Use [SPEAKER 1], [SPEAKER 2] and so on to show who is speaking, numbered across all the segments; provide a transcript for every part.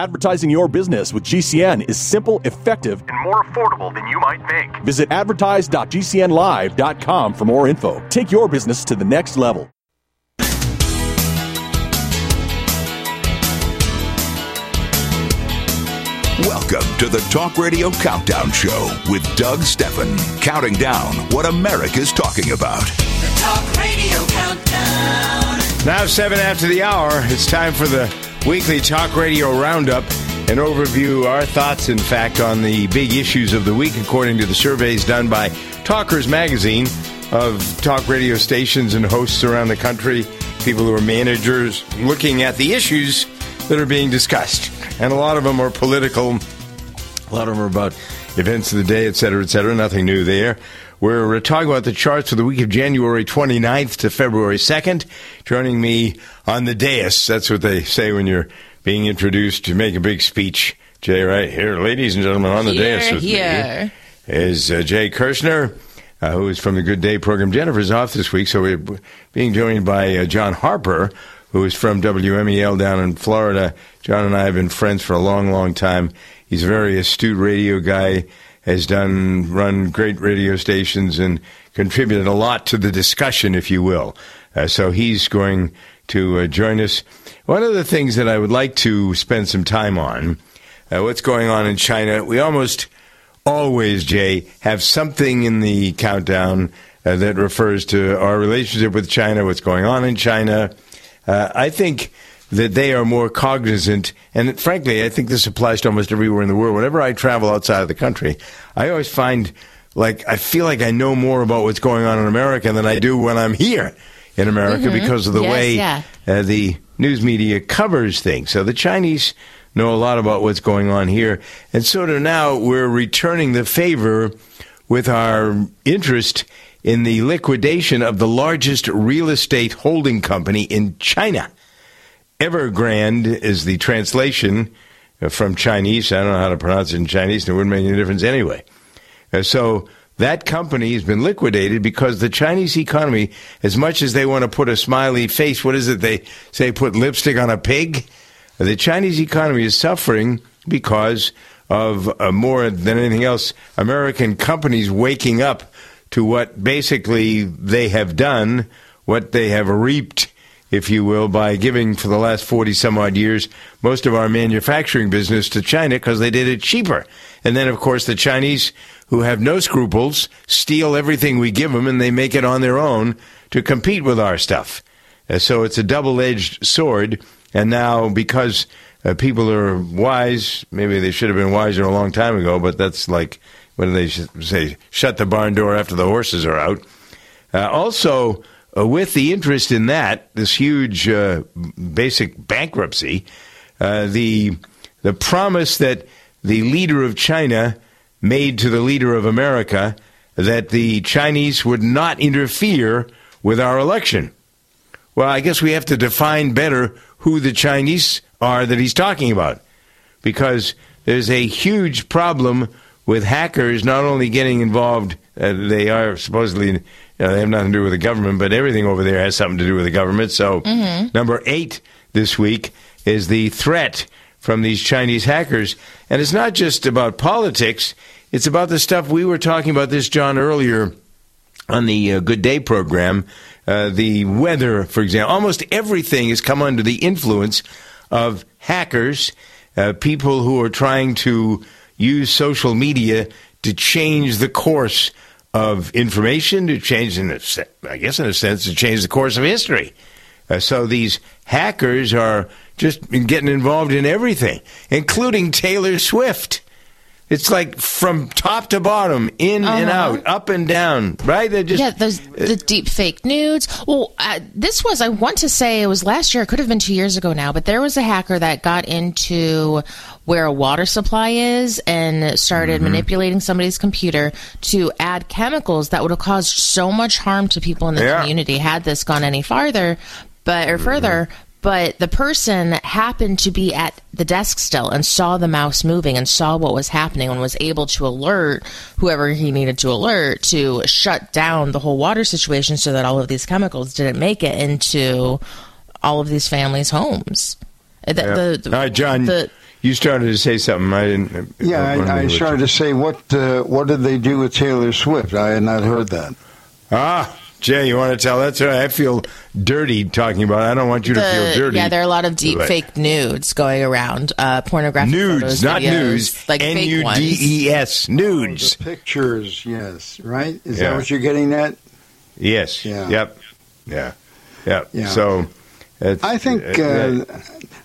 [SPEAKER 1] Advertising your business with GCN is simple, effective,
[SPEAKER 2] and more affordable than you might think.
[SPEAKER 1] Visit advertise.gcnlive.com for more info. Take your business to the next level.
[SPEAKER 3] Welcome to the Talk Radio Countdown Show with Doug Stephan, counting down what America's talking about.
[SPEAKER 4] The Talk Radio Countdown.
[SPEAKER 5] Now, seven after the hour, it's time for the weekly Talk Radio Roundup. An overview, our thoughts, in fact, on the big issues of the week, according to the surveys done by Talkers Magazine of talk radio stations and hosts around the country, people who are managers, looking at the issues that are being discussed. And a lot of them are political, a lot of them are about events of the day, et cetera, et cetera. Nothing new there. We're uh, talking about the charts for the week of January 29th to February 2nd. Joining me on the dais, that's what they say when you're being introduced to make a big speech. Jay, right here, ladies and gentlemen, on the
[SPEAKER 6] Here,
[SPEAKER 5] dais with
[SPEAKER 6] here.
[SPEAKER 5] me is uh, Jay Kirshner, uh, who is from the Good Day program. Jennifer's off this week, so we're being joined by uh, John Harper, who is from WMEL down in Florida. John and I have been friends for a long, long time. He's a very astute radio guy, has done run great radio stations and contributed a lot to the discussion, if you will. Uh, so he's going to uh, join us. One of the things that I would like to spend some time on, uh, what's going on in China. We almost always, Jay, have something in the countdown uh, that refers to our relationship with China, what's going on in China. Uh, I think that they are more cognizant, and frankly, I think this applies to almost everywhere in the world. Whenever I travel outside of the country, I always find like I feel like I know more about what's going on in America than I do when I'm here in America because of the
[SPEAKER 6] Yes,
[SPEAKER 5] way
[SPEAKER 6] yeah.
[SPEAKER 5] uh, the news media covers things. So the Chinese know a lot about what's going on here, and sort of now we're returning the favor with our interest in the liquidation of the largest real estate holding company in China. Evergrande is the translation uh, from Chinese. I don't know how to pronounce it in Chinese, and it wouldn't make any difference anyway. Uh, so that company has been liquidated because the Chinese economy, as much as they want to put a smiley face, what is it they say, put lipstick on a pig? The Chinese economy is suffering because of uh, more than anything else, American companies waking up to what basically they have done, what they have reaped, if you will, by giving for the last 40 some odd years most of our manufacturing business to China because they did it cheaper. And then, of course, the Chinese, who have no scruples, steal everything we give them and they make it on their own to compete with our stuff. Uh, so it's a double edged sword. And now, because uh, people are wise, maybe they should have been wiser a long time ago, but that's like, what do they say? Shut the barn door after the horses are out. Uh, also, uh, with the interest in that, this huge uh, basic bankruptcy, uh, the the promise that the leader of China made to the leader of America that the Chinese would not interfere with our election. Well, I guess we have to define better who the Chinese are that he's talking about, because there's a huge problem with hackers not only getting involved, uh, they are supposedly, you know, they have nothing to do with the government, but everything over there has something to do with the government. So, number eight this week is the threat from these Chinese hackers. And it's not just about politics, it's about the stuff we were talking about this, John, earlier on the uh, Good Day program, uh, the weather, for example, almost everything has come under the influence of hackers, uh, people who are trying to use social media to change the course of information, to change, in a, I guess, in a sense, to change the course of history. Uh, so these hackers are just getting involved in everything, including Taylor Swift. It's like from top to bottom, in and
[SPEAKER 6] Uh-huh.
[SPEAKER 5] out, up and down, right? They're just
[SPEAKER 6] yeah, those the deep fake nudes. Well, uh, this was I want to say it was last year. It could have been two years ago now, but there was a hacker that got into where a water supply is and started
[SPEAKER 5] Mm-hmm.
[SPEAKER 6] manipulating somebody's computer to add chemicals that would have caused so much harm to people in the
[SPEAKER 5] Yeah.
[SPEAKER 6] community had this gone any farther, but or further. But the person happened to be at the desk still and saw the mouse moving and saw what was happening and was able to alert whoever he needed to alert to shut down the whole water situation so that all of these chemicals didn't make it into all of these families' homes. The,
[SPEAKER 5] Yeah.
[SPEAKER 6] the- the-
[SPEAKER 5] All right, John.
[SPEAKER 6] the-
[SPEAKER 5] you started to say something. I didn't.
[SPEAKER 7] Yeah,
[SPEAKER 5] I,
[SPEAKER 7] I, I started to say what uh, what did they do with Taylor Swift? I had not heard that.
[SPEAKER 5] Ah, Jay, you want to tell that? story? I feel dirty talking about. it. I don't want you to feel dirty.
[SPEAKER 6] yeah, there are a lot of deep
[SPEAKER 5] Right.
[SPEAKER 6] fake nudes going around, uh, pornographic
[SPEAKER 5] nudes,
[SPEAKER 6] photos,
[SPEAKER 5] not
[SPEAKER 6] videos,
[SPEAKER 5] news.
[SPEAKER 6] like
[SPEAKER 5] N
[SPEAKER 6] fake
[SPEAKER 5] U
[SPEAKER 6] ones.
[SPEAKER 5] D E S. Nudes.
[SPEAKER 7] The pictures, yes, right? Is
[SPEAKER 5] Yeah.
[SPEAKER 7] that what you're getting at?
[SPEAKER 5] Yes.
[SPEAKER 7] Yeah.
[SPEAKER 5] Yep. Yeah. Yep.
[SPEAKER 7] Yeah.
[SPEAKER 5] So. It's-
[SPEAKER 7] I think,
[SPEAKER 5] uh,
[SPEAKER 7] uh,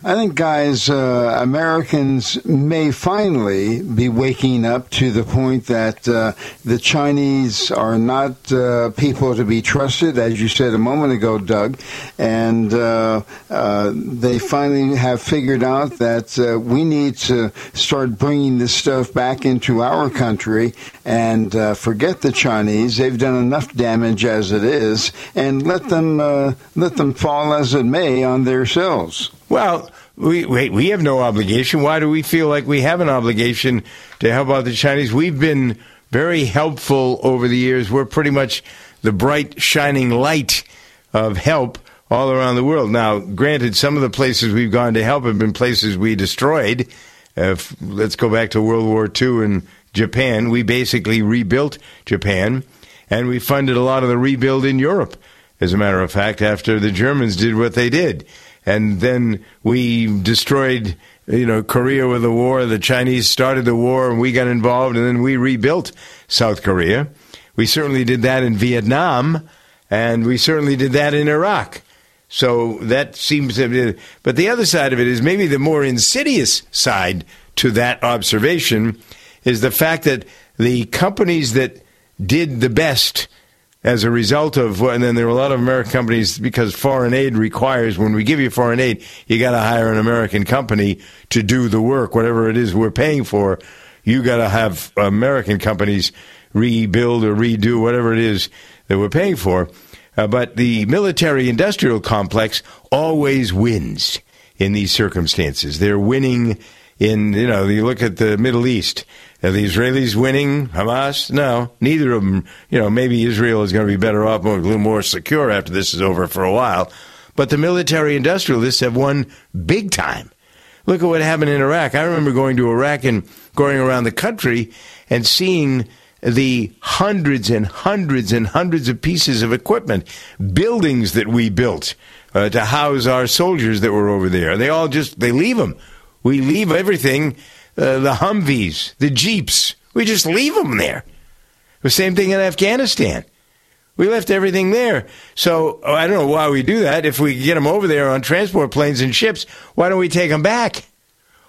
[SPEAKER 7] I think, guys, uh, Americans may finally be waking up to the point that uh, the Chinese are not uh, people to be trusted, as you said a moment ago, Doug, and uh, uh, they finally have figured out that uh, we need to start bringing this stuff back into our country and uh, forget the Chinese. They've done enough damage as it is, and let them uh, let them fall as it may on their themselves.
[SPEAKER 5] Well, we wait. We have no obligation. Why do we feel like we have an obligation to help out the Chinese? We've been very helpful over the years. We're pretty much the bright, shining light of help all around the world. Now, granted, some of the places we've gone to help have been places we destroyed. If, let's go back to World War II in Japan. We basically rebuilt Japan, and we funded a lot of the rebuild in Europe. As a matter of fact, after the Germans did what they did and then we destroyed you know Korea with the war the Chinese started the war and we got involved and then we rebuilt South Korea. We certainly did that in Vietnam and we certainly did that in Iraq. So that seems to be but the other side of it is maybe the more insidious side to that observation is the fact that the companies that did the best as a result of and then there were a lot of American companies because foreign aid requires when we give you foreign aid, you got to hire an American company to do the work, whatever it is we're paying for. You got to have American companies rebuild or redo whatever it is that we're paying for. Uh, but the military industrial complex always wins in these circumstances. They're winning in, you know, you look at the Middle East. Are the Israelis winning? Hamas? No, neither of them. You know, maybe Israel is going to be better off, more, a little more secure after this is over for a while. But the military industrialists have won big time. Look at what happened in Iraq. I remember going to Iraq and going around the country and seeing the hundreds and hundreds and hundreds of pieces of equipment, buildings that we built uh, to house our soldiers that were over there. They all just they leave them. We leave everything, uh, the Humvees, the Jeeps. We just leave them there. The same thing in Afghanistan. We left everything there. So oh, I don't know why we do that. If we get them over there on transport planes and ships, why don't we take them back?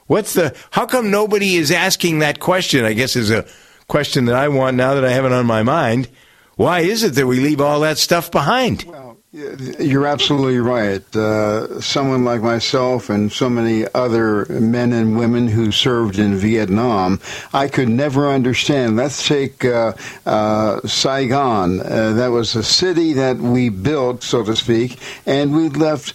[SPEAKER 5] What's the? How come nobody is asking that question? I guess is a question that I want now that I have it on my mind. Why is it that we leave all that stuff behind?
[SPEAKER 7] Well, you're absolutely right. Uh, someone like myself and so many other men and women who served in Vietnam, I could never understand. Let's take uh, uh, Saigon. Uh, that was a city that we built, so to speak, and we left.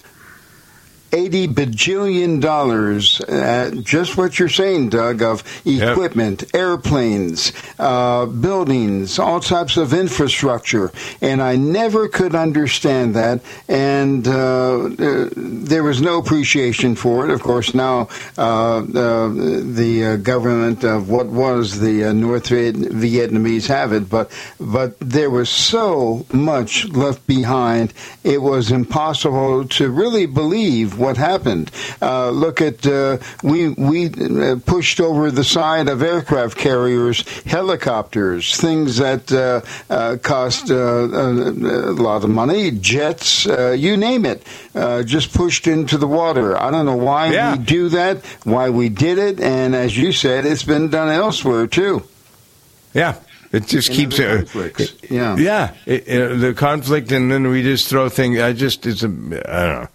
[SPEAKER 7] 80 bajillion dollars, uh, just what you're saying, Doug, of equipment, airplanes, uh, buildings, all types of infrastructure. And I never could understand that. And uh, uh, there was no appreciation for it. Of course, now uh, uh, the uh, government of what was the uh, North Vietnamese have it, but, but there was so much left behind, it was impossible to really believe what happened. Uh, look at uh, we we uh, pushed over the side of aircraft carriers, helicopters, things that uh, uh, cost uh, a, lot of money, jets, uh, you name it, uh, just pushed into the water. I don't know why
[SPEAKER 5] Yeah.
[SPEAKER 7] we do that, why we did it, and as you said, it's been done elsewhere too.
[SPEAKER 5] Yeah, it just
[SPEAKER 7] In
[SPEAKER 5] keeps it.
[SPEAKER 7] Yeah.
[SPEAKER 5] yeah. It, it- the conflict, and then we just throw things. I just it's a. I don't know.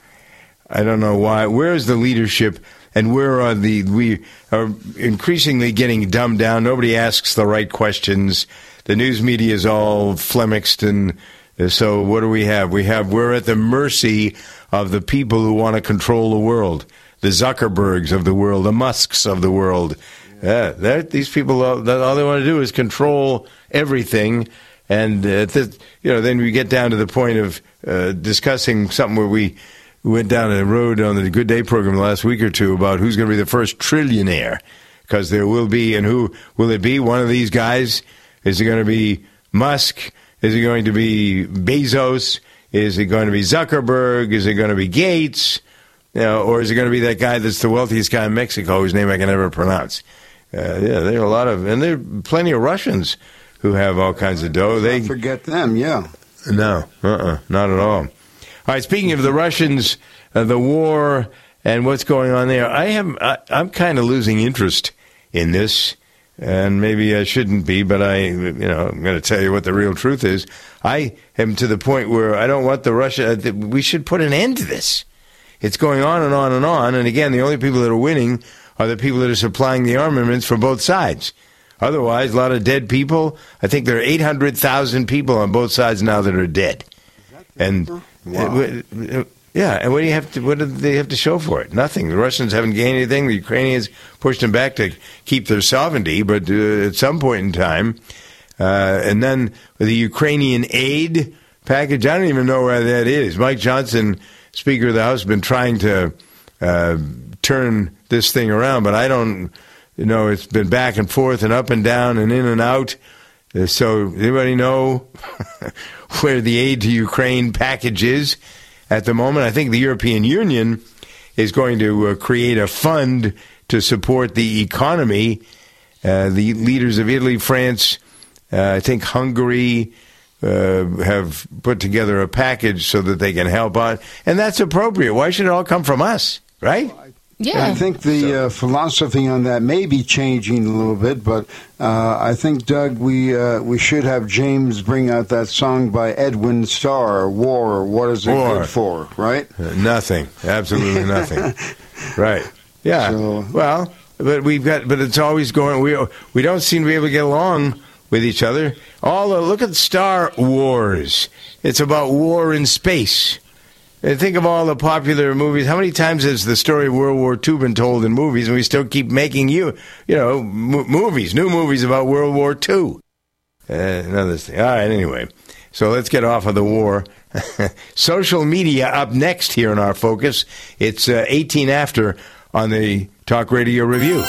[SPEAKER 5] I don't know why. Where is the leadership? And where are the we are increasingly getting dumbed down. Nobody asks the right questions. The news media is all flummoxed, and uh, so what do we have? We have we're at the mercy of the people who want to control the world, the Zuckerbergs of the world, the Musks of the world. Yeah, these people all, all they want to do is control everything, and uh, th- you know then we get down to the point of uh, discussing something where we went down a road on the Good Day program the last week or two about who's going to be the first trillionaire, because there will be, and who will it be? One of these guys? Is it going to be Musk? Is it going to be Bezos? Is it going to be Zuckerberg? Is it going to be Gates? You know, or is it going to be that guy that's the wealthiest guy in Mexico, whose name I can never pronounce? Uh, yeah, there are a lot of, and there are plenty of Russians who have all kinds of dough. They
[SPEAKER 7] forget them, yeah.
[SPEAKER 5] no, uh-uh, not at all. All right, speaking of the Russians, uh, the war, and what's going on there, I am I, I'm kind of losing interest in this, and maybe I shouldn't be, but I, you know, I'm going to tell you what the real truth is. I am to the point where I don't want the Russia. uh, We should put an end to this. It's going on and on and on, and again, the only people that are winning are the people that are supplying the armaments for both sides. Otherwise, a lot of dead people. I think there are 800,000 people on both sides now that are dead. And
[SPEAKER 7] Wow.
[SPEAKER 5] uh, yeah, and what do you have to? What do they have to show for it? Nothing. The Russians haven't gained anything. The Ukrainians pushed them back to keep their sovereignty, but uh, at some point in time, uh, and then the Ukrainian aid package. I don't even know where that is. Mike Johnson, Speaker of the House, has been trying to uh, turn this thing around, but I don't. You know, it's been back and forth and up and down and in and out. Uh, So, anybody know where the aid to Ukraine package is at the moment? I think the European Union is going to uh, create a fund to support the economy. Uh, the leaders of Italy, France, uh, I think Hungary uh, have put together a package so that they can help out, and that's appropriate. Why should it all come from us, right?
[SPEAKER 6] Yeah.
[SPEAKER 7] I think the uh, philosophy on that may be changing a little bit, but uh, I think, Doug, we uh, we should have James bring out that song by Edwin Starr, "War." What is it
[SPEAKER 5] War.
[SPEAKER 7] good for? Right?
[SPEAKER 5] Uh, nothing. Absolutely nothing. right. Yeah.
[SPEAKER 7] So-
[SPEAKER 5] well, but we've got, but it's always going. We we don't seem to be able to get along with each other. All the, look at Star Wars. It's about war in space. Think of all the popular movies. How many times has the story of World War II been told in movies, and we still keep making you, you know, mo movies, new movies about World War II? Uh, another thing. All right. Anyway, so let's get off of the war. Social media up next here in our focus. It's uh, 18 after on the Talk Radio Review.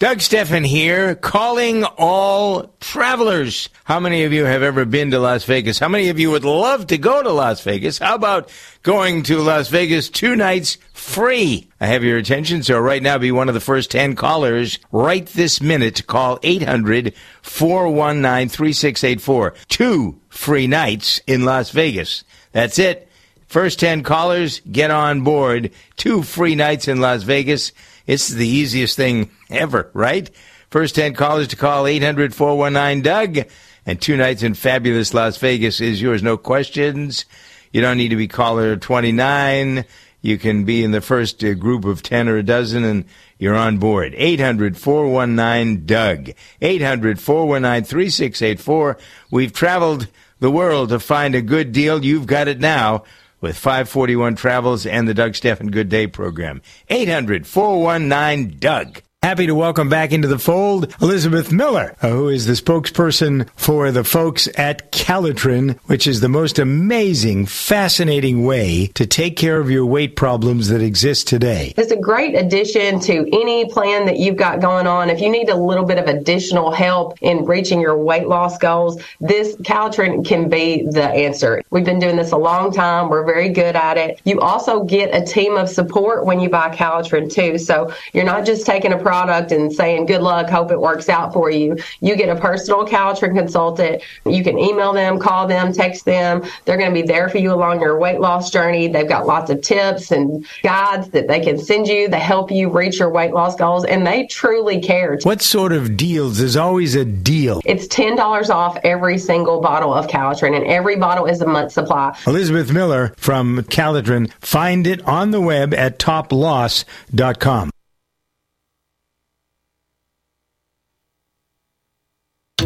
[SPEAKER 5] Doug Stephan here, calling all travelers. How many of you have ever been to Las Vegas? How many of you would love to go to Las Vegas? How about going to Las Vegas two nights free? I have your attention, so right now be one of the first 10 callers right this minute. Call 800 419 3684. Two free nights in Las Vegas. That's it. First 10 callers, get on board. Two free nights in Las Vegas. It's the easiest thing ever, right? First 10 callers to call 800 419 Doug. And two nights in fabulous Las Vegas is yours. No questions. You don't need to be caller 29. You can be in the first uh, group of 10 or a dozen and you're on board. 800 419 Doug. 800 419 3684. We've traveled the world to find a good deal. You've got it now with 541 Travels and the Doug Stephan Good Day program. 800 419 Doug. Happy to welcome back into the fold Elizabeth Miller, uh, who is the spokesperson for the folks at Calotren, which is the most amazing, fascinating way to take care of your weight problems that exist today.
[SPEAKER 8] It's a great addition to any plan that you've got going on. If you need a little bit of additional help in reaching your weight loss goals, this Calotren can be the answer. We've been doing this a long time. We're very good at it. You also get a team of support when you buy Calotren too. So you're not just taking a product and saying good luck, hope it works out for you. You get a personal Calotren consultant. You can email them, call them, text them. They're going to be there for you along your weight loss journey. They've got lots of tips and guides that they can send you that help you reach your weight loss goals, and they truly care.
[SPEAKER 5] What sort of deals? There's always a deal.
[SPEAKER 8] It's $10 off every single bottle of Calotren, and every bottle is a month supply.
[SPEAKER 5] Elizabeth Miller from Calotren. Find it on the web at toploss.com.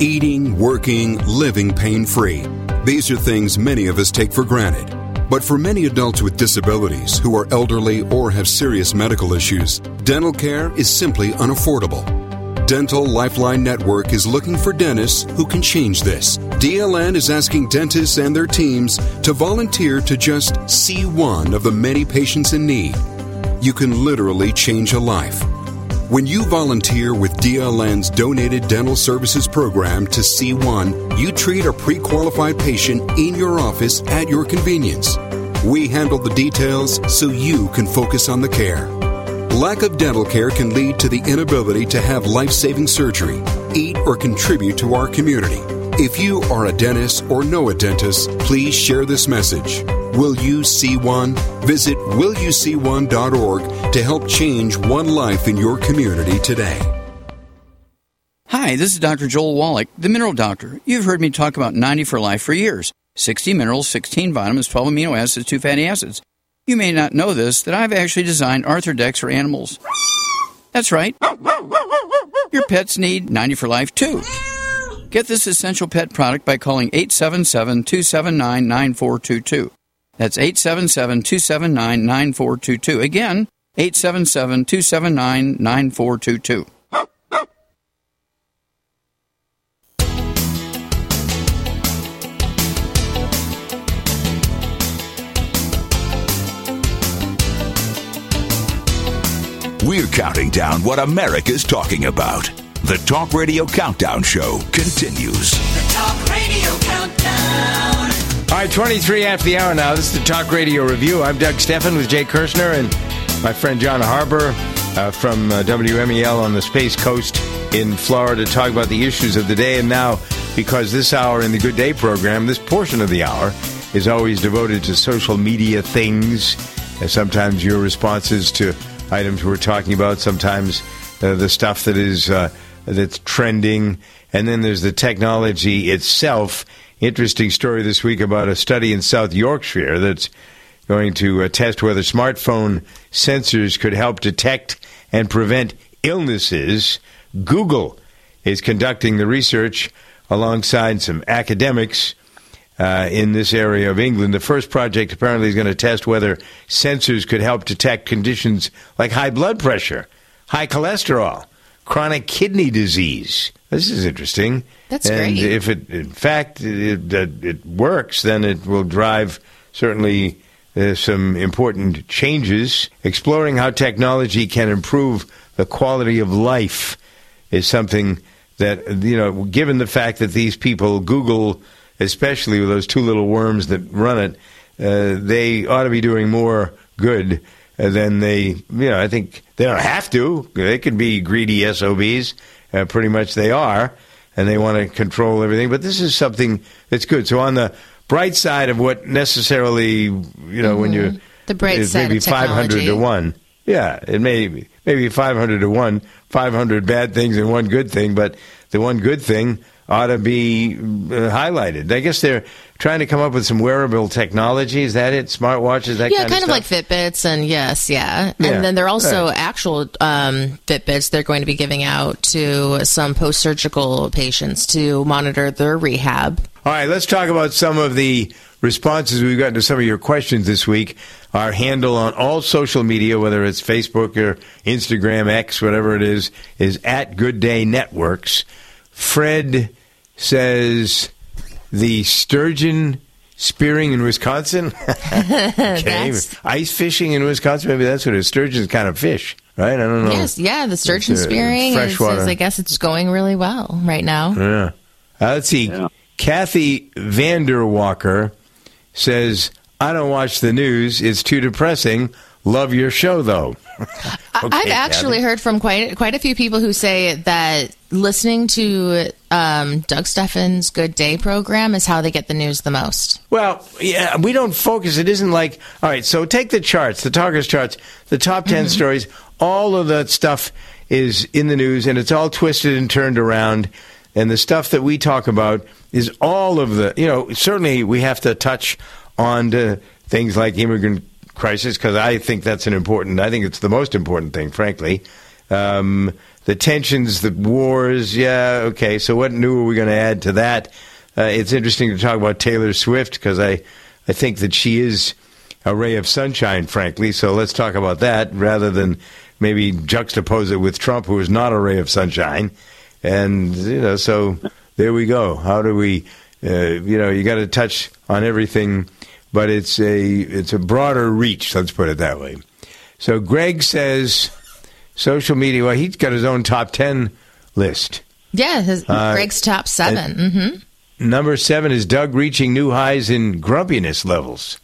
[SPEAKER 9] Eating, working, living pain free. These are things many of us take for granted. But for many adults with disabilities who are elderly or have serious medical issues, dental care is simply unaffordable. Dental Lifeline Network is looking for dentists who can change this. DLN is asking dentists and their teams to volunteer to just see one of the many patients in need. You can literally change a life. When you volunteer with DLN's Donated Dental Services Program to C1, you treat a pre qualified patient in your office at your convenience. We handle the details so you can focus on the care. Lack of dental care can lead to the inability to have life saving surgery, eat, or contribute to our community. If you are a dentist or know a dentist, please share this message. Will You See One? Visit willyouseeone.org to help change one life in your community today.
[SPEAKER 10] Hi, this is Dr. Joel Wallach, the Mineral Doctor. You've heard me talk about 90 for life for years 60 minerals, 16 vitamins, 12 amino acids, 2 fatty acids. You may not know this, that I've actually designed Arthrodex for animals. That's right. Your pets need 90 for life too. Get this essential pet product by calling 877 279 9422. That's 877 279 9422. Again, 877 279 9422.
[SPEAKER 3] We're counting down what America's talking about. The Talk Radio Countdown Show continues.
[SPEAKER 4] Talk Radio Countdown.
[SPEAKER 5] All right, 23 after the hour now. This is the Talk Radio Review. I'm Doug Stephan with Jay Kirshner and my friend John Harbour uh, from uh, WMEL on the Space Coast in Florida to talk about the issues of the day. And now, because this hour in the Good Day program, this portion of the hour is always devoted to social media things. And sometimes your responses to items we're talking about, sometimes uh, the stuff that is uh, that's trending, and then there's the technology itself. Interesting story this week about a study in South Yorkshire that's going to uh, test whether smartphone sensors could help detect and prevent illnesses. Google is conducting the research alongside some academics uh, in this area of England. The first project apparently is going to test whether sensors could help detect conditions like high blood pressure, high cholesterol, chronic kidney disease. This is interesting.
[SPEAKER 6] That's
[SPEAKER 5] and
[SPEAKER 6] great.
[SPEAKER 5] if it, in fact, it, it, it works, then it will drive certainly uh, some important changes. Exploring how technology can improve the quality of life is something that you know. Given the fact that these people, Google, especially with those two little worms that run it, uh, they ought to be doing more good uh, than they. You know, I think they don't have to. They can be greedy SOBs. Uh, pretty much they are, and they want to control everything. But this is something that's good. So on the bright side of what necessarily, you know, when you
[SPEAKER 6] Mm-hmm. The bright
[SPEAKER 5] it's
[SPEAKER 6] side
[SPEAKER 5] maybe five hundred to one. Yeah, it may be maybe five hundred to one, five hundred bad things and one good thing, but the one good thing ought to be uh, highlighted. I guess they're trying to come up with some wearable technology. Is that it? Smartwatches, that kind of thing?
[SPEAKER 6] yeah,
[SPEAKER 5] kind,
[SPEAKER 6] kind,
[SPEAKER 5] of,
[SPEAKER 6] of like? Fitbits, and yes, yeah.
[SPEAKER 5] Yeah,
[SPEAKER 6] And then they're also
[SPEAKER 5] right.
[SPEAKER 6] actual um, Fitbits they're going to be giving out to some post surgical patients to monitor their rehab.
[SPEAKER 5] All right, let's talk about some of the responses we've gotten to some of your questions this week. Our handle on all social media, whether it's Facebook or Instagram, X, whatever it is, is at Good Day Networks. Fred says the sturgeon spearing in Wisconsin. okay. Ice fishing in Wisconsin, maybe that's what it is. Sturgeon's kind of fish, right? I don't know.
[SPEAKER 6] Yes, yeah, the sturgeon
[SPEAKER 5] It's, uh,
[SPEAKER 6] spearing
[SPEAKER 5] freshwater.
[SPEAKER 6] is, I guess it's going really well right now.
[SPEAKER 5] Yeah. Uh, let's see. Kathy Vanderwalker says, I don't watch the news. It's too depressing. Love your show, though.
[SPEAKER 6] I've actually heard from quite quite a few people who say that listening to um, Doug Stephan's Good Day program is how they get the news the most.
[SPEAKER 5] Well, yeah, we don't focus. It isn't like, all right, so take the charts, the talkers charts, the top 10
[SPEAKER 6] Mm-hmm.
[SPEAKER 5] stories, all of that stuff is in the news and it's all twisted and turned around. And the stuff that we talk about is all of the, you know, certainly we have to touch on to things like immigrant crisis because I think that's an important, I think it's the most important thing, frankly. Um, the tensions, the wars, yeah, okay. So what new are we going to add to that? Uh, it's interesting to talk about Taylor Swift because I, I think that she is a ray of sunshine, frankly. So let's talk about that rather than maybe juxtapose it with Trump, who is not a ray of sunshine. And you know, so there we go. How do we? Uh, you know, you got to touch on everything, but it's a it's a broader reach. Let's put it that way. So Greg says social media. Well, he's got his own top ten list.
[SPEAKER 6] Yeah, his,
[SPEAKER 5] Uh,
[SPEAKER 6] Greg's top 7 hmm
[SPEAKER 5] Number seven is Doug reaching new highs in grumpiness levels.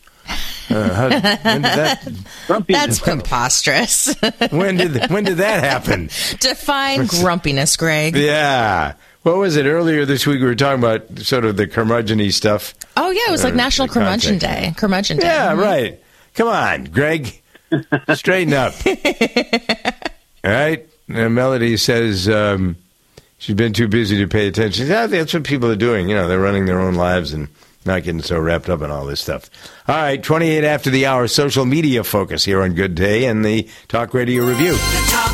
[SPEAKER 5] Uh, how, when did that?
[SPEAKER 6] That's preposterous.
[SPEAKER 5] When did when did that happen?
[SPEAKER 6] Define grumpiness, Greg.
[SPEAKER 5] Yeah. What was it earlier this week? We were talking about sort of the curmudgeon stuff.
[SPEAKER 6] Oh yeah, it was like
[SPEAKER 5] Uh,
[SPEAKER 6] National
[SPEAKER 5] the
[SPEAKER 6] Curmudgeon
[SPEAKER 5] context.
[SPEAKER 6] Day. Curmudgeon Day.
[SPEAKER 5] Yeah,
[SPEAKER 6] Mhm.
[SPEAKER 5] right. Come on, Greg. Straighten up. All right. And Melody says um, she's been too busy to pay attention. Yeah, that's what people are doing. You know, they're running their own lives and not getting so wrapped up in all this stuff. All right, 28 after the hour, social media focus here on Good Day and the Talk Radio Review.
[SPEAKER 4] The Talk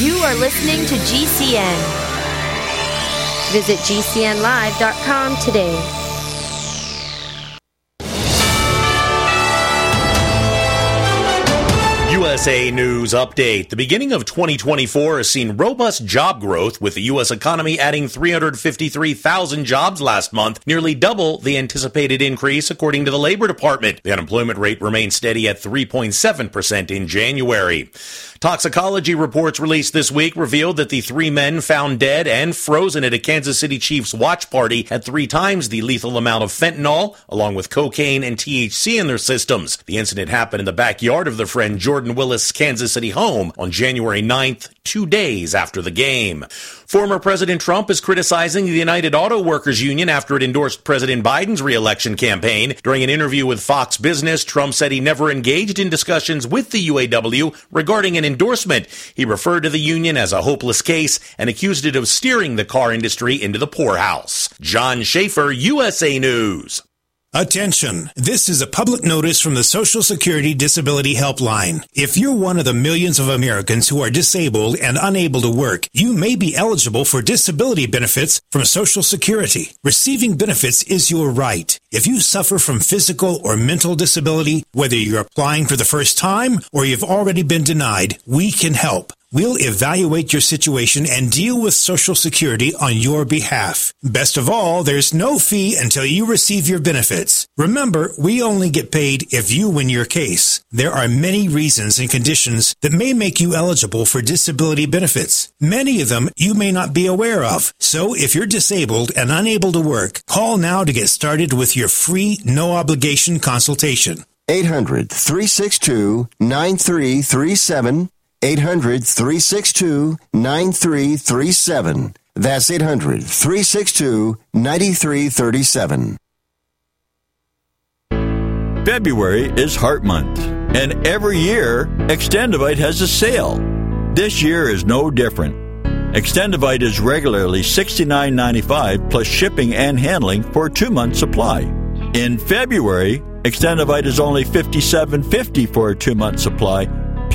[SPEAKER 11] You are listening to GCN. Visit GCNlive.com today.
[SPEAKER 12] USA News Update. The beginning of 2024 has seen robust job growth, with the U.S. economy adding 353,000 jobs last month, nearly double the anticipated increase, according to the Labor Department. The unemployment rate remained steady at 3.7% in January. Toxicology reports released this week revealed that the three men found dead and frozen at a Kansas City Chiefs watch party had three times the lethal amount of fentanyl, along with cocaine and THC in their systems. The incident happened in the backyard of their friend Jordan Willis' Kansas City home on January 9th, two days after the game. Former President Trump is criticizing the United Auto Workers Union after it endorsed President Biden's reelection campaign. During an interview with Fox Business, Trump said he never engaged in discussions with the UAW regarding an endorsement. He referred to the union as a hopeless case and accused it of steering the car industry into the poorhouse. John Schaefer, USA News.
[SPEAKER 13] Attention! This is a public notice from the Social Security Disability Helpline. If you're one of the millions of Americans who are disabled and unable to work, you may be eligible for disability benefits from Social Security. Receiving benefits is your right. If you suffer from physical or mental disability, whether you're applying for the first time or you've already been denied, we can help. We'll evaluate your situation and deal with Social Security on your behalf. Best of all, there's no fee until you receive your benefits. Remember, we only get paid if you win your case. There are many reasons and conditions that may make you eligible for disability benefits. Many of them you may not be aware of. So if you're disabled and unable to work, call now to get started with your free, no obligation consultation.
[SPEAKER 14] 800 362 9337. 800 362 9337. That's 800 362 9337.
[SPEAKER 15] February is Heart Month, and every year, Extendovite has a sale. This year is no different. Extendovite is regularly $69.95 plus shipping and handling for a two month supply. In February, Extendovite is only $57.50 for a two month supply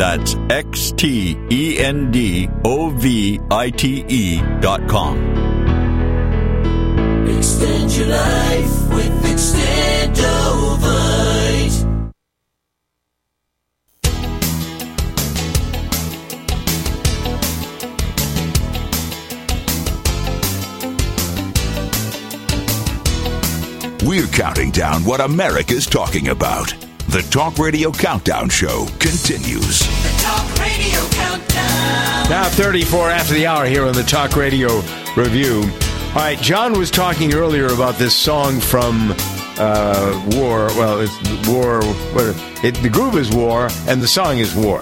[SPEAKER 15] That's X T E N D O V I T E dot com.
[SPEAKER 4] Extend your life with Extendovite.
[SPEAKER 3] We're counting down what America's talking about. The Talk Radio Countdown Show continues.
[SPEAKER 4] The Talk Radio Countdown.
[SPEAKER 5] Now 34 after the hour here on the Talk Radio Review. All right, John was talking earlier about this song from uh, War. Well, it's War. What, it, the groove is War, and the song is War.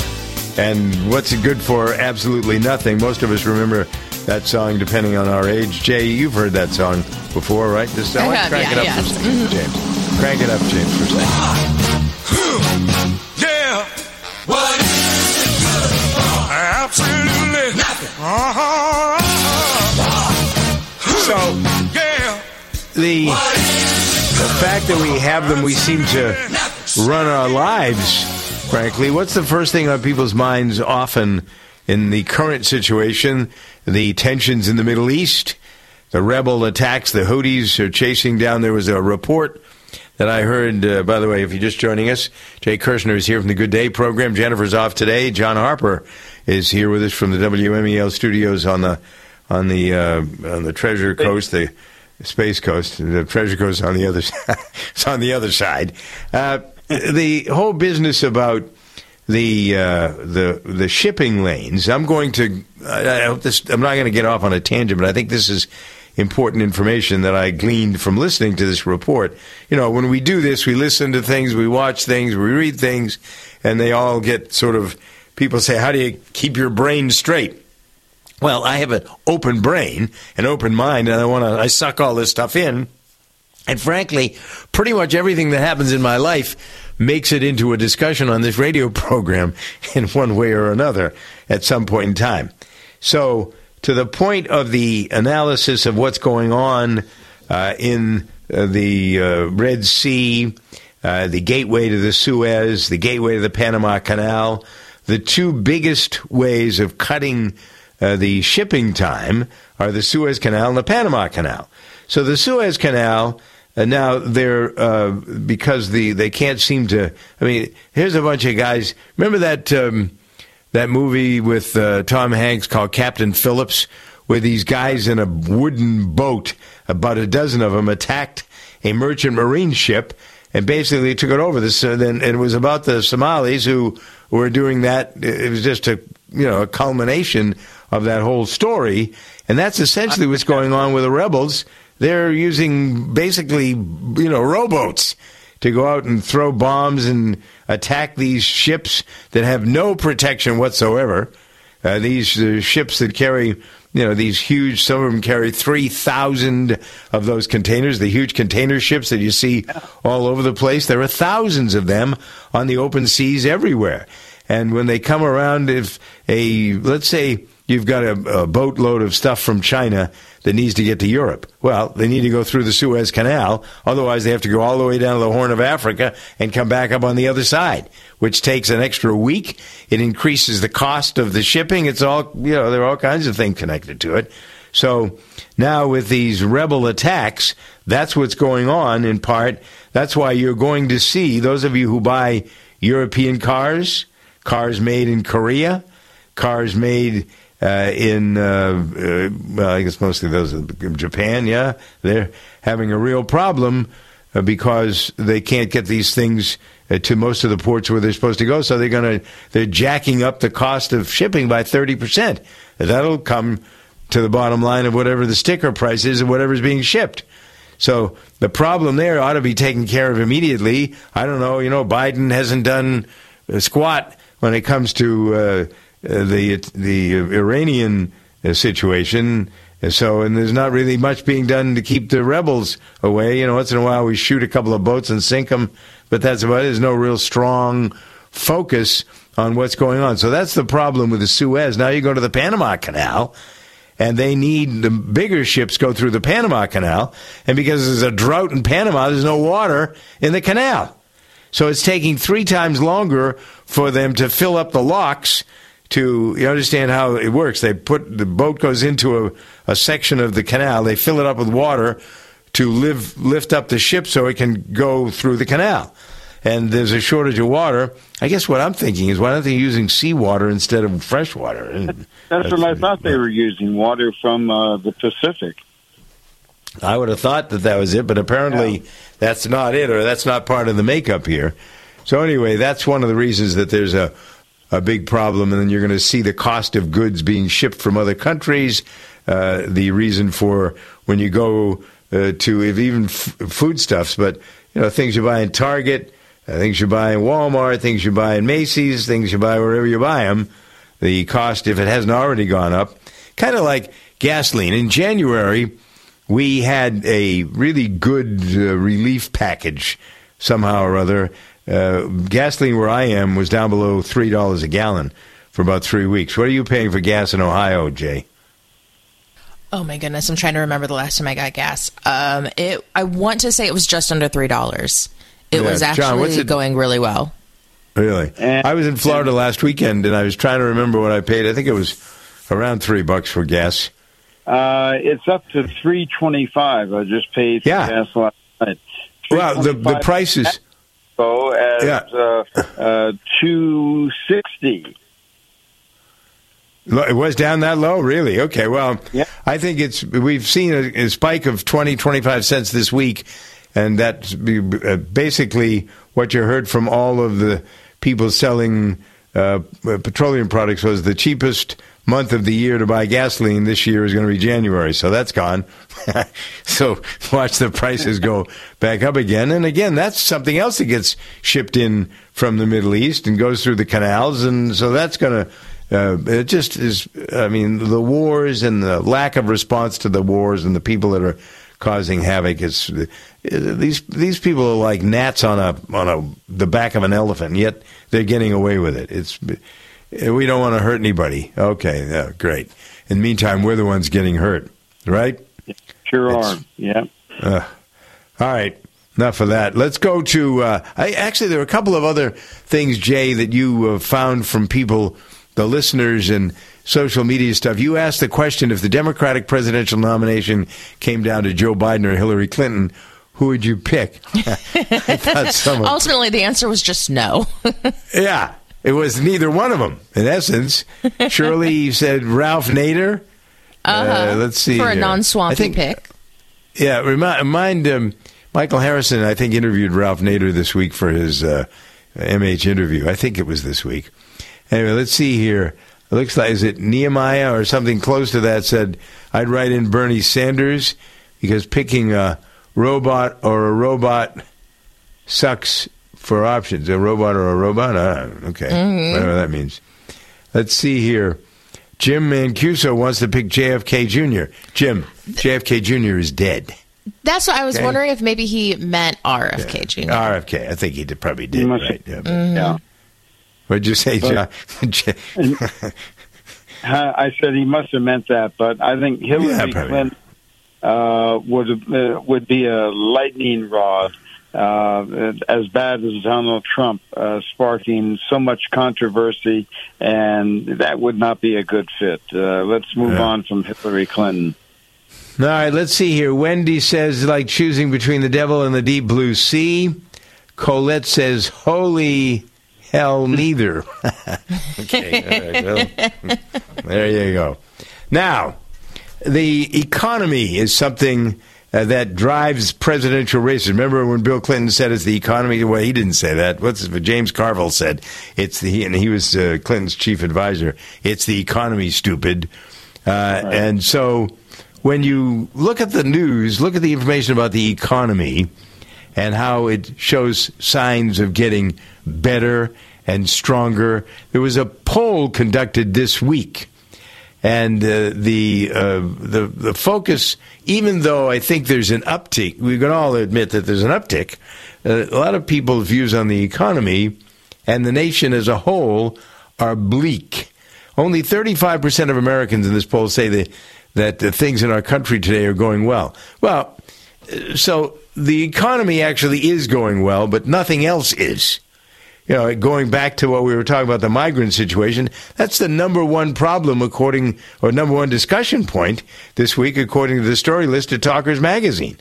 [SPEAKER 5] And what's it good for? Absolutely nothing. Most of us remember that song, depending on our age. Jay, you've heard that song before, right? Just
[SPEAKER 6] I
[SPEAKER 5] why
[SPEAKER 6] have,
[SPEAKER 5] crank
[SPEAKER 6] yeah,
[SPEAKER 5] it up
[SPEAKER 6] yes.
[SPEAKER 5] for a second, James. Crank it up, James, for a second.
[SPEAKER 4] Absolutely nothing. Uh-huh.
[SPEAKER 5] So,
[SPEAKER 4] yeah.
[SPEAKER 5] the the fact that we have them, we seem to run our lives. Frankly, what's the first thing on people's minds often in the current situation? The tensions in the Middle East, the rebel attacks, the Houthis are chasing down. There was a report that I heard. Uh, by the way, if you're just joining us, Jay Kirshner is here from the Good Day program. Jennifer's off today. John Harper is here with us from the WMEL studios on the on the uh, on the Treasure Coast, the Space Coast. The Treasure Coast on the other side. it's on the other side. Uh, the whole business about the uh, the the shipping lanes. I'm going to. I, I hope this. I'm not going to get off on a tangent, but I think this is important information that I gleaned from listening to this report. You know, when we do this, we listen to things, we watch things, we read things, and they all get sort of. People say, "How do you keep your brain straight?" Well, I have an open brain, an open mind, and I want to. I suck all this stuff in. And frankly, pretty much everything that happens in my life makes it into a discussion on this radio program in one way or another at some point in time. So, to the point of the analysis of what's going on uh, in uh, the uh, Red Sea, uh, the gateway to the Suez, the gateway to the Panama Canal, the two biggest ways of cutting uh, the shipping time are the Suez Canal and the Panama Canal. So the Suez Canal uh, now they're uh, because the they can't seem to. I mean, here's a bunch of guys. Remember that um, that movie with uh, Tom Hanks called Captain Phillips, where these guys in a wooden boat, about a dozen of them, attacked a merchant marine ship and basically took it over. This uh, then it was about the Somalis who were doing that. It was just a you know a culmination of that whole story, and that's essentially what's going on with the rebels. They're using basically you know rowboats to go out and throw bombs and attack these ships that have no protection whatsoever. Uh, these uh, ships that carry, you know, these huge, some of them carry 3,000 of those containers, the huge container ships that you see all over the place. There are thousands of them on the open seas everywhere. And when they come around, if a, let's say, you've got a, a boatload of stuff from China that needs to get to Europe. Well, they need to go through the Suez Canal. Otherwise, they have to go all the way down to the Horn of Africa and come back up on the other side, which takes an extra week. It increases the cost of the shipping. It's all, you know, there are all kinds of things connected to it. So now with these rebel attacks, that's what's going on in part. That's why you're going to see those of you who buy European cars, cars made in Korea, cars made uh, in, uh, uh, well, I guess mostly those in Japan, yeah, they're having a real problem uh, because they can't get these things uh, to most of the ports where they're supposed to go. So they're to, they're jacking up the cost of shipping by 30%. That'll come to the bottom line of whatever the sticker price is of whatever's being shipped. So the problem there ought to be taken care of immediately. I don't know, you know, Biden hasn't done squat when it comes to uh, uh, the the Iranian uh, situation. So, and there's not really much being done to keep the rebels away. You know, once in a while we shoot a couple of boats and sink them, but that's about it. There's no real strong focus on what's going on. So that's the problem with the Suez. Now you go to the Panama Canal, and they need the bigger ships go through the Panama Canal, and because there's a drought in Panama, there's no water in the canal. So it's taking three times longer for them to fill up the locks to you understand how it works. They put the boat goes into a, a section of the canal. They fill it up with water to live, lift up the ship so it can go through the canal. And there's a shortage of water. I guess what I'm thinking is why aren't they using seawater instead of fresh water?
[SPEAKER 16] That's, that's what I thought they were using water from uh, the Pacific.
[SPEAKER 5] I would have thought that that was it, but apparently yeah. that's not it, or that's not part of the makeup here. So anyway, that's one of the reasons that there's a a big problem, and then you're going to see the cost of goods being shipped from other countries. Uh, the reason for when you go uh, to even f- foodstuffs, but you know things you buy in Target, uh, things you buy in Walmart, things you buy in Macy's, things you buy wherever you buy them. The cost, if it hasn't already gone up, kind of like gasoline. In January, we had a really good uh, relief package somehow or other uh, gasoline where I am was down below three dollars a gallon for about three weeks. What are you paying for gas in Ohio, Jay?
[SPEAKER 6] Oh my goodness, I'm trying to remember the last time I got gas. Um, it I want to say it was just under three dollars. It yeah. was actually John, going really well.
[SPEAKER 5] Really, I was in Florida last weekend, and I was trying to remember what I paid. I think it was around three bucks for gas.
[SPEAKER 16] Uh, it's up to three twenty-five. I just paid for yeah. gas last night.
[SPEAKER 5] Well, the the prices
[SPEAKER 16] as yeah. uh, uh, 260.
[SPEAKER 5] It was down that low, really? Okay, well, yeah. I think it's we've seen a, a, spike of 20, 25 cents this week, and that's uh, basically what you heard from all of the people selling uh, petroleum products was the cheapest month of the year to buy gasoline this year is going to be January. So that's gone. so watch the prices go back up again. And again, that's something else that gets shipped in from the Middle East and goes through the canals. And so that's going to, uh, it just is, I mean, the wars and the lack of response to the wars and the people that are causing havoc. It's, these these people are like gnats on a on a the back of an elephant, yet they're getting away with it. It's we don't want to hurt anybody. Okay, yeah, great. In the meantime, we're the ones getting hurt, right?
[SPEAKER 16] Sure it's, are. Yeah. Uh,
[SPEAKER 5] all right. Enough of that. Let's go to. Uh, I, actually, there are a couple of other things, Jay, that you uh, found from people, the listeners, and social media stuff. You asked the question: if the Democratic presidential nomination came down to Joe Biden or Hillary Clinton, who would you pick?
[SPEAKER 6] Ultimately, the answer was just no.
[SPEAKER 5] yeah, it was neither one of them. In essence, Shirley said Ralph Nader.
[SPEAKER 6] Uh-huh.
[SPEAKER 5] Uh, let's see
[SPEAKER 6] for a non-swampy pick.
[SPEAKER 5] Yeah, remind, mind um, Michael Harrison. I think interviewed Ralph Nader this week for his uh, MH interview. I think it was this week. Anyway, let's see here. It looks like is it Nehemiah or something close to that said I'd write in Bernie Sanders because picking a robot or a robot sucks for options. A robot or a robot? Uh, okay,
[SPEAKER 6] Mhm.
[SPEAKER 5] whatever that means. Let's see here. Jim Mancuso wants to pick JFK Jr. Jim, JFK Jr. is dead.
[SPEAKER 6] That's what I was
[SPEAKER 5] Okay.
[SPEAKER 6] wondering if maybe he meant RFK Jr.
[SPEAKER 5] RFK. I think he did, probably did. Right? Yeah.
[SPEAKER 6] Mhm.
[SPEAKER 5] What'd you say, John?
[SPEAKER 16] Uh, I said he must have meant that, but I think Hillary
[SPEAKER 5] Yeah.
[SPEAKER 16] Clinton uh, would uh, would be a lightning rod, uh, as bad as Donald Trump, uh, sparking so much controversy, and that would not be a good fit. Uh, let's move
[SPEAKER 5] Yeah.
[SPEAKER 16] on from Hillary Clinton.
[SPEAKER 5] All right, let's see here. Wendy says, like choosing between the devil and the deep blue sea. Colette says, holy hell, neither. okay, all right, well, there you go. Now, the economy is something uh, that drives presidential races. Remember when Bill Clinton said it's the economy? Well, he didn't say that. What's it, James Carville said? It's the and he was uh, Clinton's chief advisor. It's the economy, stupid. Uh, And so, when you look at the news, look at the information about the economy and how it shows signs of getting better and stronger. There was a poll conducted this week and uh, the uh, the the focus, even though I think there's an uptick, we can all admit that there's an uptick. Uh, a lot of people's views on the economy and the nation as a whole are bleak. Only 35% of Americans in this poll say that that things in our country today are going well. Well, uh, so the economy actually is going well, but nothing else is you know, going back to what we were talking about the migrant situation, that's the number one problem according, or number one discussion point this week, according to the story list of Talkers Magazine.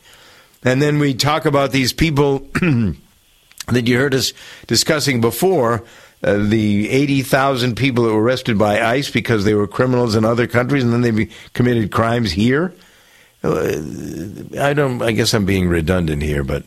[SPEAKER 5] And then we talk about these people that you heard us discussing before. Uh, the 80,000 people that were arrested by ICE because they were criminals in other countries and then they committed crimes here. Uh, I don't. I guess I'm being redundant here, but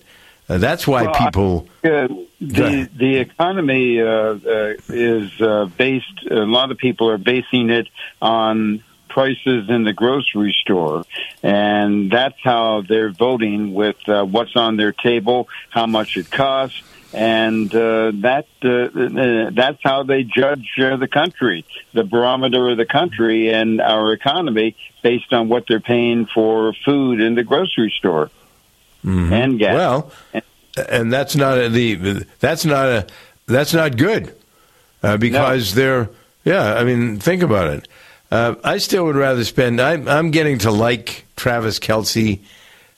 [SPEAKER 5] uh, that's why
[SPEAKER 16] Well, I-
[SPEAKER 5] people.
[SPEAKER 16] Uh, the the economy uh, uh, is uh, based. A lot of people are basing it on prices in the grocery store, and that's how they're voting with uh, what's on their table, how much it costs, and uh, that uh, uh, that's how they judge uh, the country, the barometer of the country and our economy, based on what they're paying for food in the grocery store
[SPEAKER 5] Mhm.
[SPEAKER 16] and gas.
[SPEAKER 5] Well, and that's not a, the that's not a that's not good uh, because they're yeah. I mean, think about it. Uh, I still would rather spend. I, I'm getting to like Travis Kelce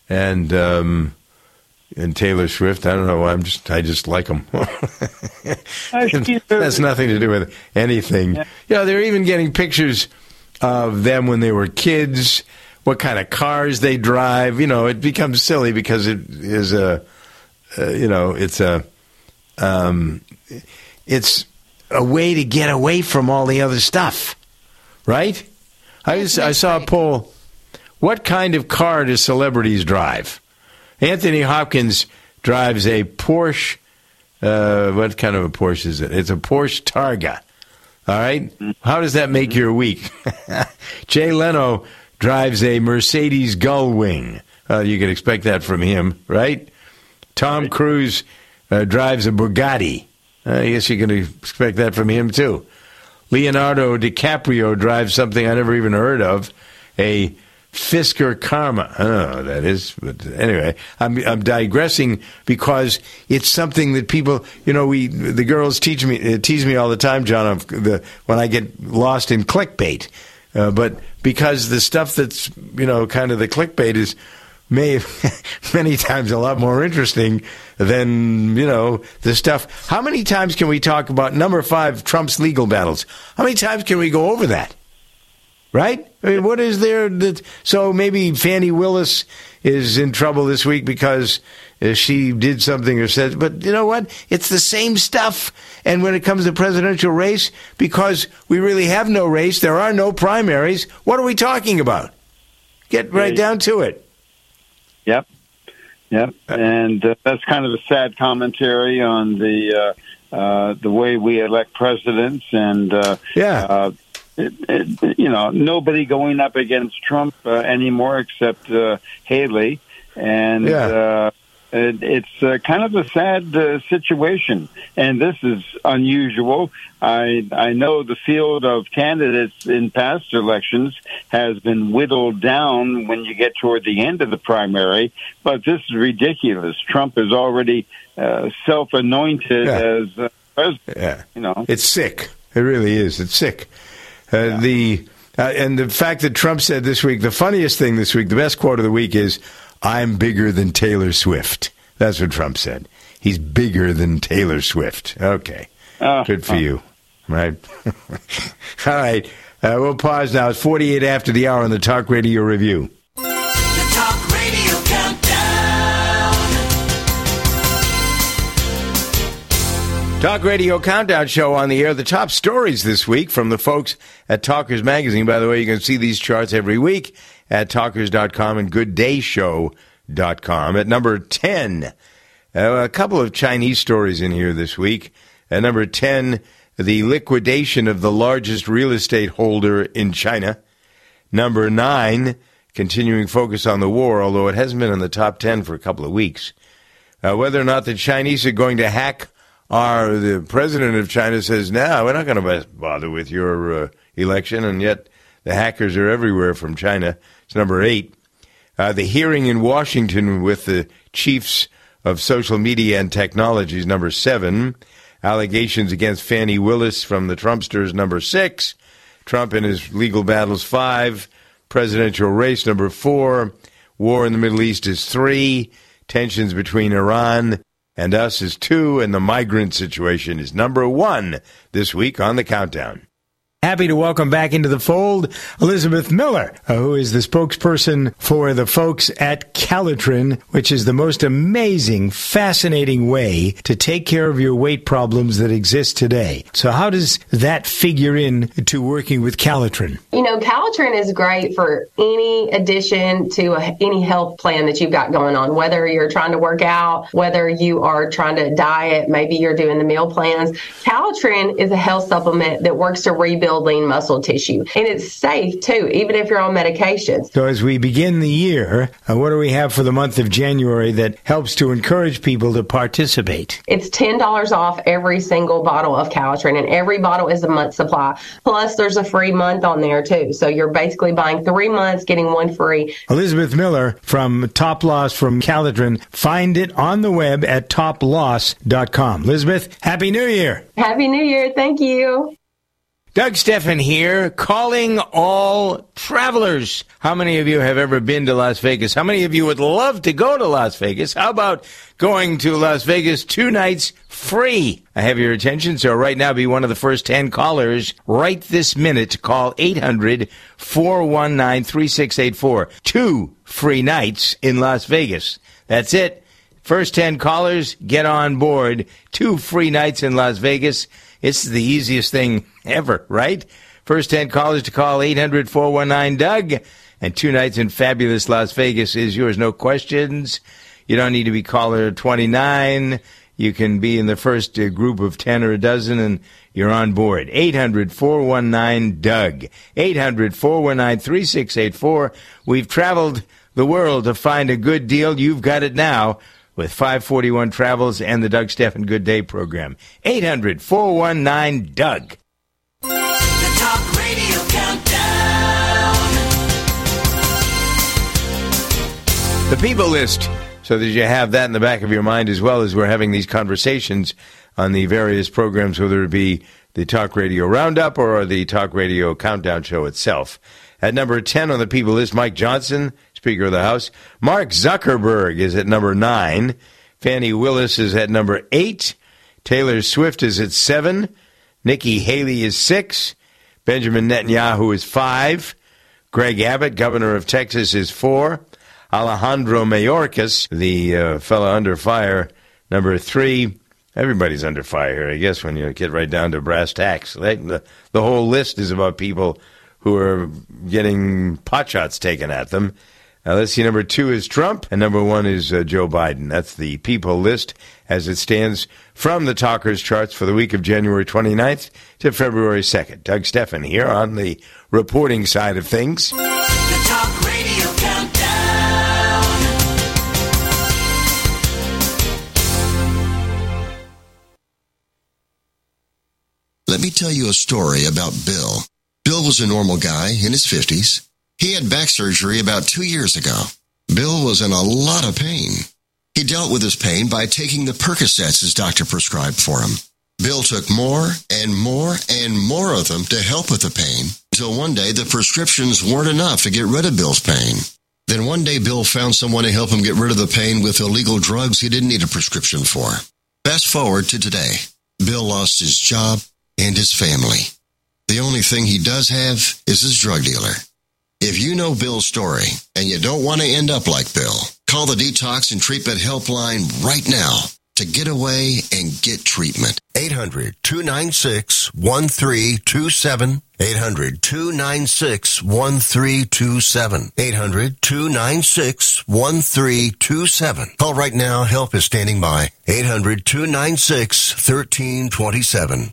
[SPEAKER 5] and um, and Taylor Swift. I don't know. I'm just I just like them. That's nothing to do with anything. Yeah, they're even getting pictures of them when they were kids. What kind of cars they drive? You know, it becomes silly because it is a, uh, you know, it's a, um, it's a way to get away from all the other stuff, right? I just, I saw a poll. What kind of car do celebrities drive? Anthony Hopkins drives a Porsche. Uh, what kind of a Porsche is it? It's a Porsche Targa. All right. How does that make your week? Jay Leno drives a Mercedes Gullwing. Uh, you could expect that from him, right? Tom Cruise uh, drives a Bugatti. Uh, I guess you can expect that from him too. Leonardo DiCaprio drives something I never even heard of, a Fisker Karma. I don't know what that is, but anyway, I'm I'm digressing because it's something that people, you know, we the girls teach me uh, tease me all the time, John, the when I get lost in clickbait. Uh, but because the stuff that's you know kind of the clickbait is may many times a lot more interesting than you know the stuff. How many times can we talk about number five Trump's legal battles? How many times can we go over that? Right? I mean, what is there that? So maybe Fani Willis is in trouble this week because uh, she did something or said. But you know what? It's the same stuff. And when it comes to presidential race, because we really have no race, there are no primaries. What are we talking about? Get right down to it.
[SPEAKER 16] Yep. Yep. And uh, that's kind of a sad commentary on the uh, uh, the way we elect presidents and uh,
[SPEAKER 5] yeah.
[SPEAKER 16] It, it, you know, nobody going up against Trump uh, anymore except uh, Haley, and
[SPEAKER 5] Yeah.
[SPEAKER 16] uh, it, it's uh, kind of a sad uh, situation. And this is unusual. I I know the field of candidates in past elections has been whittled down when you get toward the end of the primary, but this is ridiculous. Trump is already uh, self-anointed
[SPEAKER 5] Yeah.
[SPEAKER 16] as uh, president.
[SPEAKER 5] Yeah.
[SPEAKER 16] You know,
[SPEAKER 5] It's sick. It really is. It's sick. Uh, The uh, and the fact that Trump said this week, the funniest thing this week, the best quote of the week is, "I'm bigger than Taylor Swift." That's what Trump said. He's bigger than Taylor Swift. Okay,
[SPEAKER 16] Uh,
[SPEAKER 5] good for
[SPEAKER 16] uh.
[SPEAKER 5] you. Right. All right. Uh, we'll pause now. It's 48 after the hour on the Talk Radio Review.
[SPEAKER 4] Talk Radio Countdown
[SPEAKER 5] Show on the air. The top stories this week from the folks at Talkers Magazine. By the way, you can see these charts every week at talkers.com and gooddayshow.com. At number 10, uh, a couple of Chinese stories in here this week. At number 10, the liquidation of the largest real estate holder in China. Number 9, continuing focus on the war, although it hasn't been in the top 10 for a couple of weeks. Uh, whether or not the Chinese are going to hack our the president of China says, "No, we're not going to bother with your uh, election," and yet the hackers are everywhere from China. It's number eight. Uh, the hearing in Washington with the chiefs of social media and technologies, number seven. Allegations against Fani Willis from the Trumpsters, number six. Trump and his legal battles, five. Presidential race, number four. War in the Middle East is three. Tensions between Iran and us is two. And the migrant situation is number one this week on the countdown.
[SPEAKER 13] Happy to welcome back into the fold Elizabeth Miller, uh, who is the spokesperson for the folks at Calotren, which is the most amazing, fascinating way to take care of your weight problems that exist today. So, how does that figure in to working with Calotren?
[SPEAKER 8] You know, Calotren is great for any addition to a, any health plan that you've got going on, whether you're trying to work out, whether you are trying to diet, maybe you're doing the meal plans. Calotren is a health supplement that works to rebuild lean muscle tissue. And it's safe too, even if you're on medications.
[SPEAKER 13] So, as we begin the year, uh, what do we have for the month of January that helps to encourage people to participate?
[SPEAKER 8] It's $10 off every single bottle of Calotren, and every bottle is a month supply. Plus, there's a free month on there too. So you're basically buying three months, getting one free.
[SPEAKER 13] Elizabeth Miller from Top Loss from Calotren. Find it on the web at toploss.com. Elizabeth, Happy New Year.
[SPEAKER 8] Happy New Year. Thank you.
[SPEAKER 5] Doug Stephan here, calling all travelers. How many of you have ever been to Las Vegas? How many of you would love to go to Las Vegas? How about going to Las Vegas two nights free? I have your attention, so right now be one of the first 10 callers right this minute to call 800 419 3684. Two free nights in Las Vegas. That's it. First 10 callers, get on board. Two free nights in Las Vegas. It's the easiest thing ever, right? First 10 callers to call 800 419 Doug. And two nights in fabulous Las Vegas is yours. No questions. You don't need to be caller 29. You can be in the first uh, group of 10 or a dozen and you're on board. 800 419 Doug. 800 419 3684. We've traveled the world to find a good deal. You've got it now with 541 Travels and the Doug Stephan Good Day program. 800 419 Doug.
[SPEAKER 4] The Talk Radio Countdown.
[SPEAKER 5] The people list, so that you have that in the back of your mind as well as we're having these conversations on the various programs, whether it be the Talk Radio Roundup or the Talk Radio Countdown Show itself. At number 10 on the people list, Mike Johnson, Speaker of the House. Mark Zuckerberg is at number 9. Fani Willis is at number 8. Taylor Swift is at 7. Nikki Haley is 6. Benjamin Netanyahu is 5. Greg Abbott, governor of Texas, is 4. Alejandro Mayorkas, the uh, fellow under fire, number 3. Everybody's under fire here, I guess, when you get right down to brass tacks. The, the whole list is about people who are getting pot shots taken at them. Now, let's see. Number two is Trump, and number one is uh, Joe Biden. That's the people list as it stands from the Talkers charts for the week of January 29th to February 2nd. Doug Stephan here on the reporting side of things.
[SPEAKER 4] The Talk Radio Countdown.
[SPEAKER 14] Let me tell you a story about Bill. Bill was a normal guy in his 50s. He had back surgery about two years ago. Bill was in a lot of pain. He dealt with his pain by taking the Percocets his doctor prescribed for him. Bill took more and more and more of them to help with the pain until one day the prescriptions weren't enough to get rid of Bill's pain. Then one day Bill found someone to help him get rid of the pain with illegal drugs he didn't need a prescription for. Fast forward to today. Bill lost his job and his family. The only thing he does have is his drug dealer. If you know Bill's story and you don't want to end up like Bill, call the Detox and Treatment Helpline right now to get away and get treatment. 800 296 1327. 800 296 1327. 800 296 1327. Call right now. Help is standing by. 800 296 1327.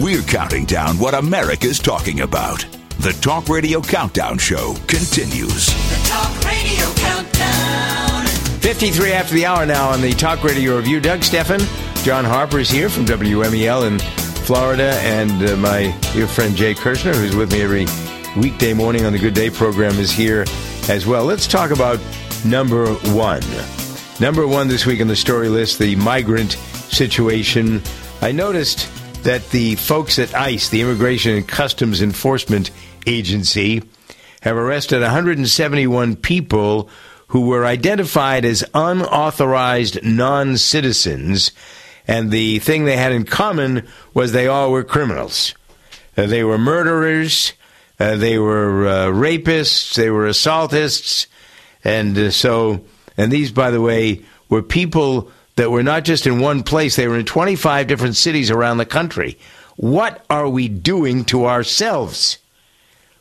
[SPEAKER 3] We're counting down what America's talking about. The Talk Radio Countdown Show continues.
[SPEAKER 4] The Talk Radio Countdown.
[SPEAKER 5] 53 after the hour now on the Talk Radio Review. Doug Stephan, John Harper is here from WMEL in Florida, and uh, my dear friend Jay Kirshner, who's with me every weekday morning on the Good Day program, is here as well. Let's talk about number one. Number one this week on the story list the migrant situation. I noticed that the folks at ICE, the Immigration and Customs Enforcement Agency, have arrested 171 people who were identified as unauthorized non citizens. And the thing they had in common was they all were criminals. Uh, they were murderers, uh, they were uh, rapists, they were assaultists. And uh, so, and these, by the way, were people that were not just in one place, they were in 25 different cities around the country. What are we doing to ourselves?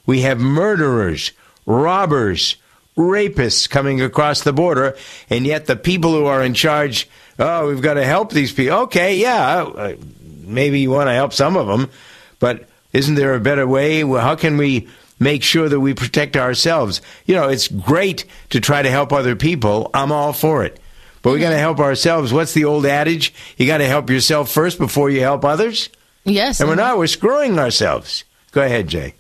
[SPEAKER 5] We have murderers, robbers, rapists coming across the border, and yet the people who are in charge, oh, we've got to help these people. Okay, yeah, uh, maybe you want to help some of them, but isn't there a better way? How can we make sure that we protect ourselves? You know, it's great to try to help other people. I'm all for it. But we got to help ourselves. What's the old adage? You got to help yourself first before you help others.
[SPEAKER 6] Yes.
[SPEAKER 5] And we're not. We're screwing ourselves. Go ahead, Jay.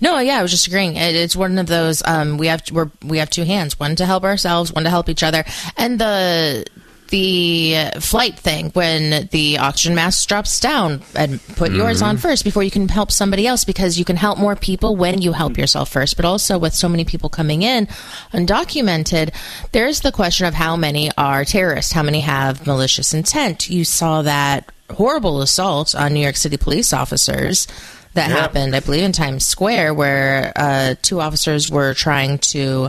[SPEAKER 6] No, yeah, I was just agreeing. It, it's one of those. Um, we have we're, we have two hands, one to help ourselves, one to help each other, and the the flight thing when the oxygen mask drops down and put yours on first before you can help somebody else because you can help more people when you help yourself first but also with so many people coming in undocumented there's the question of how many are terrorists how many have malicious intent you saw that horrible assault on new york city police officers that
[SPEAKER 5] Yeah.
[SPEAKER 6] happened i believe in times square where uh, two officers were trying to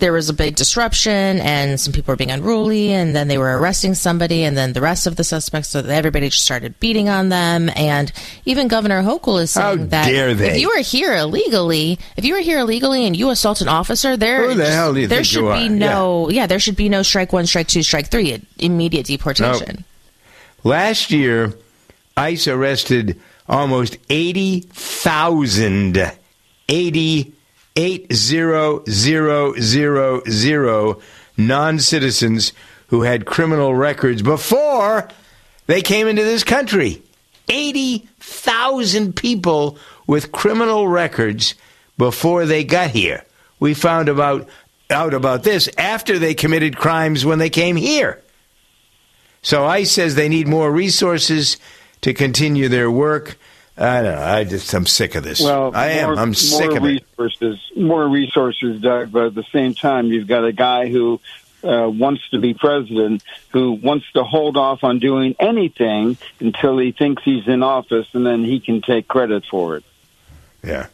[SPEAKER 6] there was a big disruption and some people were being unruly and then they were arresting somebody and then the rest of the suspects so everybody just started beating on them. And even governor hochul is saying
[SPEAKER 5] How
[SPEAKER 6] that if you are here illegally if you are here illegally and you assault an officer there
[SPEAKER 5] the hell do you
[SPEAKER 6] there should be no yeah. there should be no strike one strike two strike three immediate deportation.
[SPEAKER 5] Last year, ICE arrested almost 80,000, 80, 80,000 non-citizens who had criminal records before they came into this country. 80,000 people with criminal records before they got here. We found about out about this after they committed crimes when they came here. So ICE says they need more resources to continue their work. I don't know. I just I'm sick of this.
[SPEAKER 16] Well,
[SPEAKER 5] I am.
[SPEAKER 16] More,
[SPEAKER 5] I'm sick of it.
[SPEAKER 16] resources, More resources, Doug. But at the same time, you've got a guy who uh, wants to be president, who wants to hold off on doing anything until he thinks he's in office, and then he can take credit for it.
[SPEAKER 5] Yeah.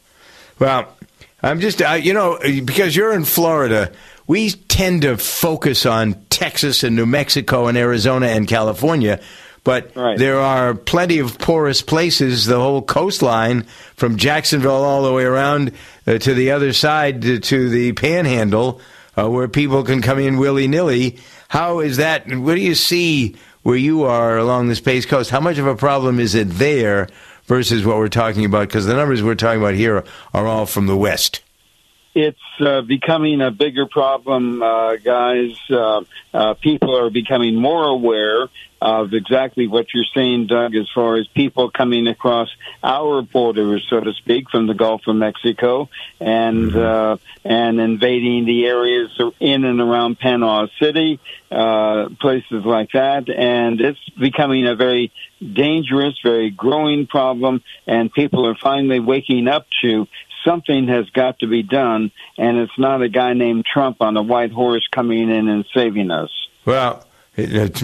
[SPEAKER 5] Well, I'm just, uh, you know, because you're in Florida, we tend to focus on Texas and New Mexico and Arizona and California. But there are plenty of porous places, the whole coastline from Jacksonville all the way around uh, to the other side to, to the panhandle, uh, where people can come in willy nilly. How is that? What do you see where you are along the Space Coast? How much of a problem is it there versus what we're talking about? Because the numbers we're talking about here are all from the West.
[SPEAKER 16] It's uh, becoming a bigger problem, uh, guys. Uh, uh, people are becoming more aware of exactly what you're saying, Doug, as far as people coming across our borders, so to speak, from the Gulf of Mexico and uh, and invading the areas in and around Panama City, uh, places like that, and it's becoming a very dangerous, very growing problem, and people are finally waking up to something has got to be done, and it's not a guy named Trump on a white horse coming in and saving us.
[SPEAKER 5] Well, it's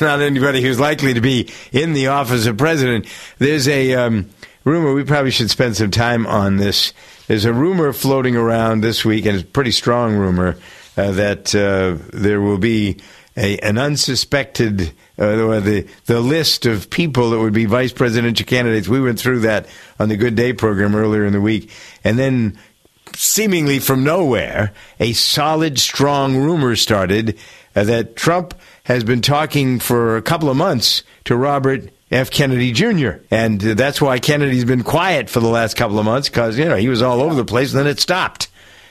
[SPEAKER 5] not anybody who's likely to be in the office of president. There's a um, rumor, we probably should spend some time on this. There's a rumor floating around this week, and it's a pretty strong rumor, uh, that uh, there will be a, an unsuspected uh, the the list of people that would be vice presidential candidates. We went through that on the Good Day program earlier in the week, and then seemingly from nowhere, a solid, strong rumor started uh, that Trump has been talking for a couple of months to Robert F. Kennedy Jr. And uh, that's why Kennedy's been quiet for the last couple of months because you know he was all over the place, and then it stopped.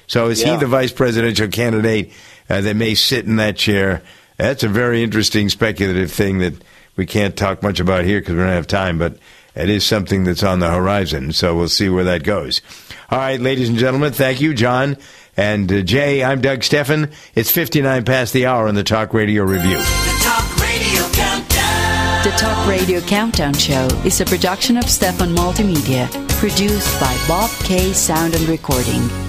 [SPEAKER 5] So is
[SPEAKER 16] Yeah.
[SPEAKER 5] he the vice presidential candidate uh, that may sit in that chair? That's a very interesting speculative thing that we can't talk much about here because we don't have time, but it is something that's on the horizon. So we'll see where that goes. All right, ladies and gentlemen, thank you, John and uh, Jay. I'm Doug Stephan. It's 59 past the hour on the Talk Radio Review.
[SPEAKER 4] Talk Radio Countdown.
[SPEAKER 17] The Talk Radio Countdown Show is a production of Stephan Multimedia, produced by Bob K Sound and Recording.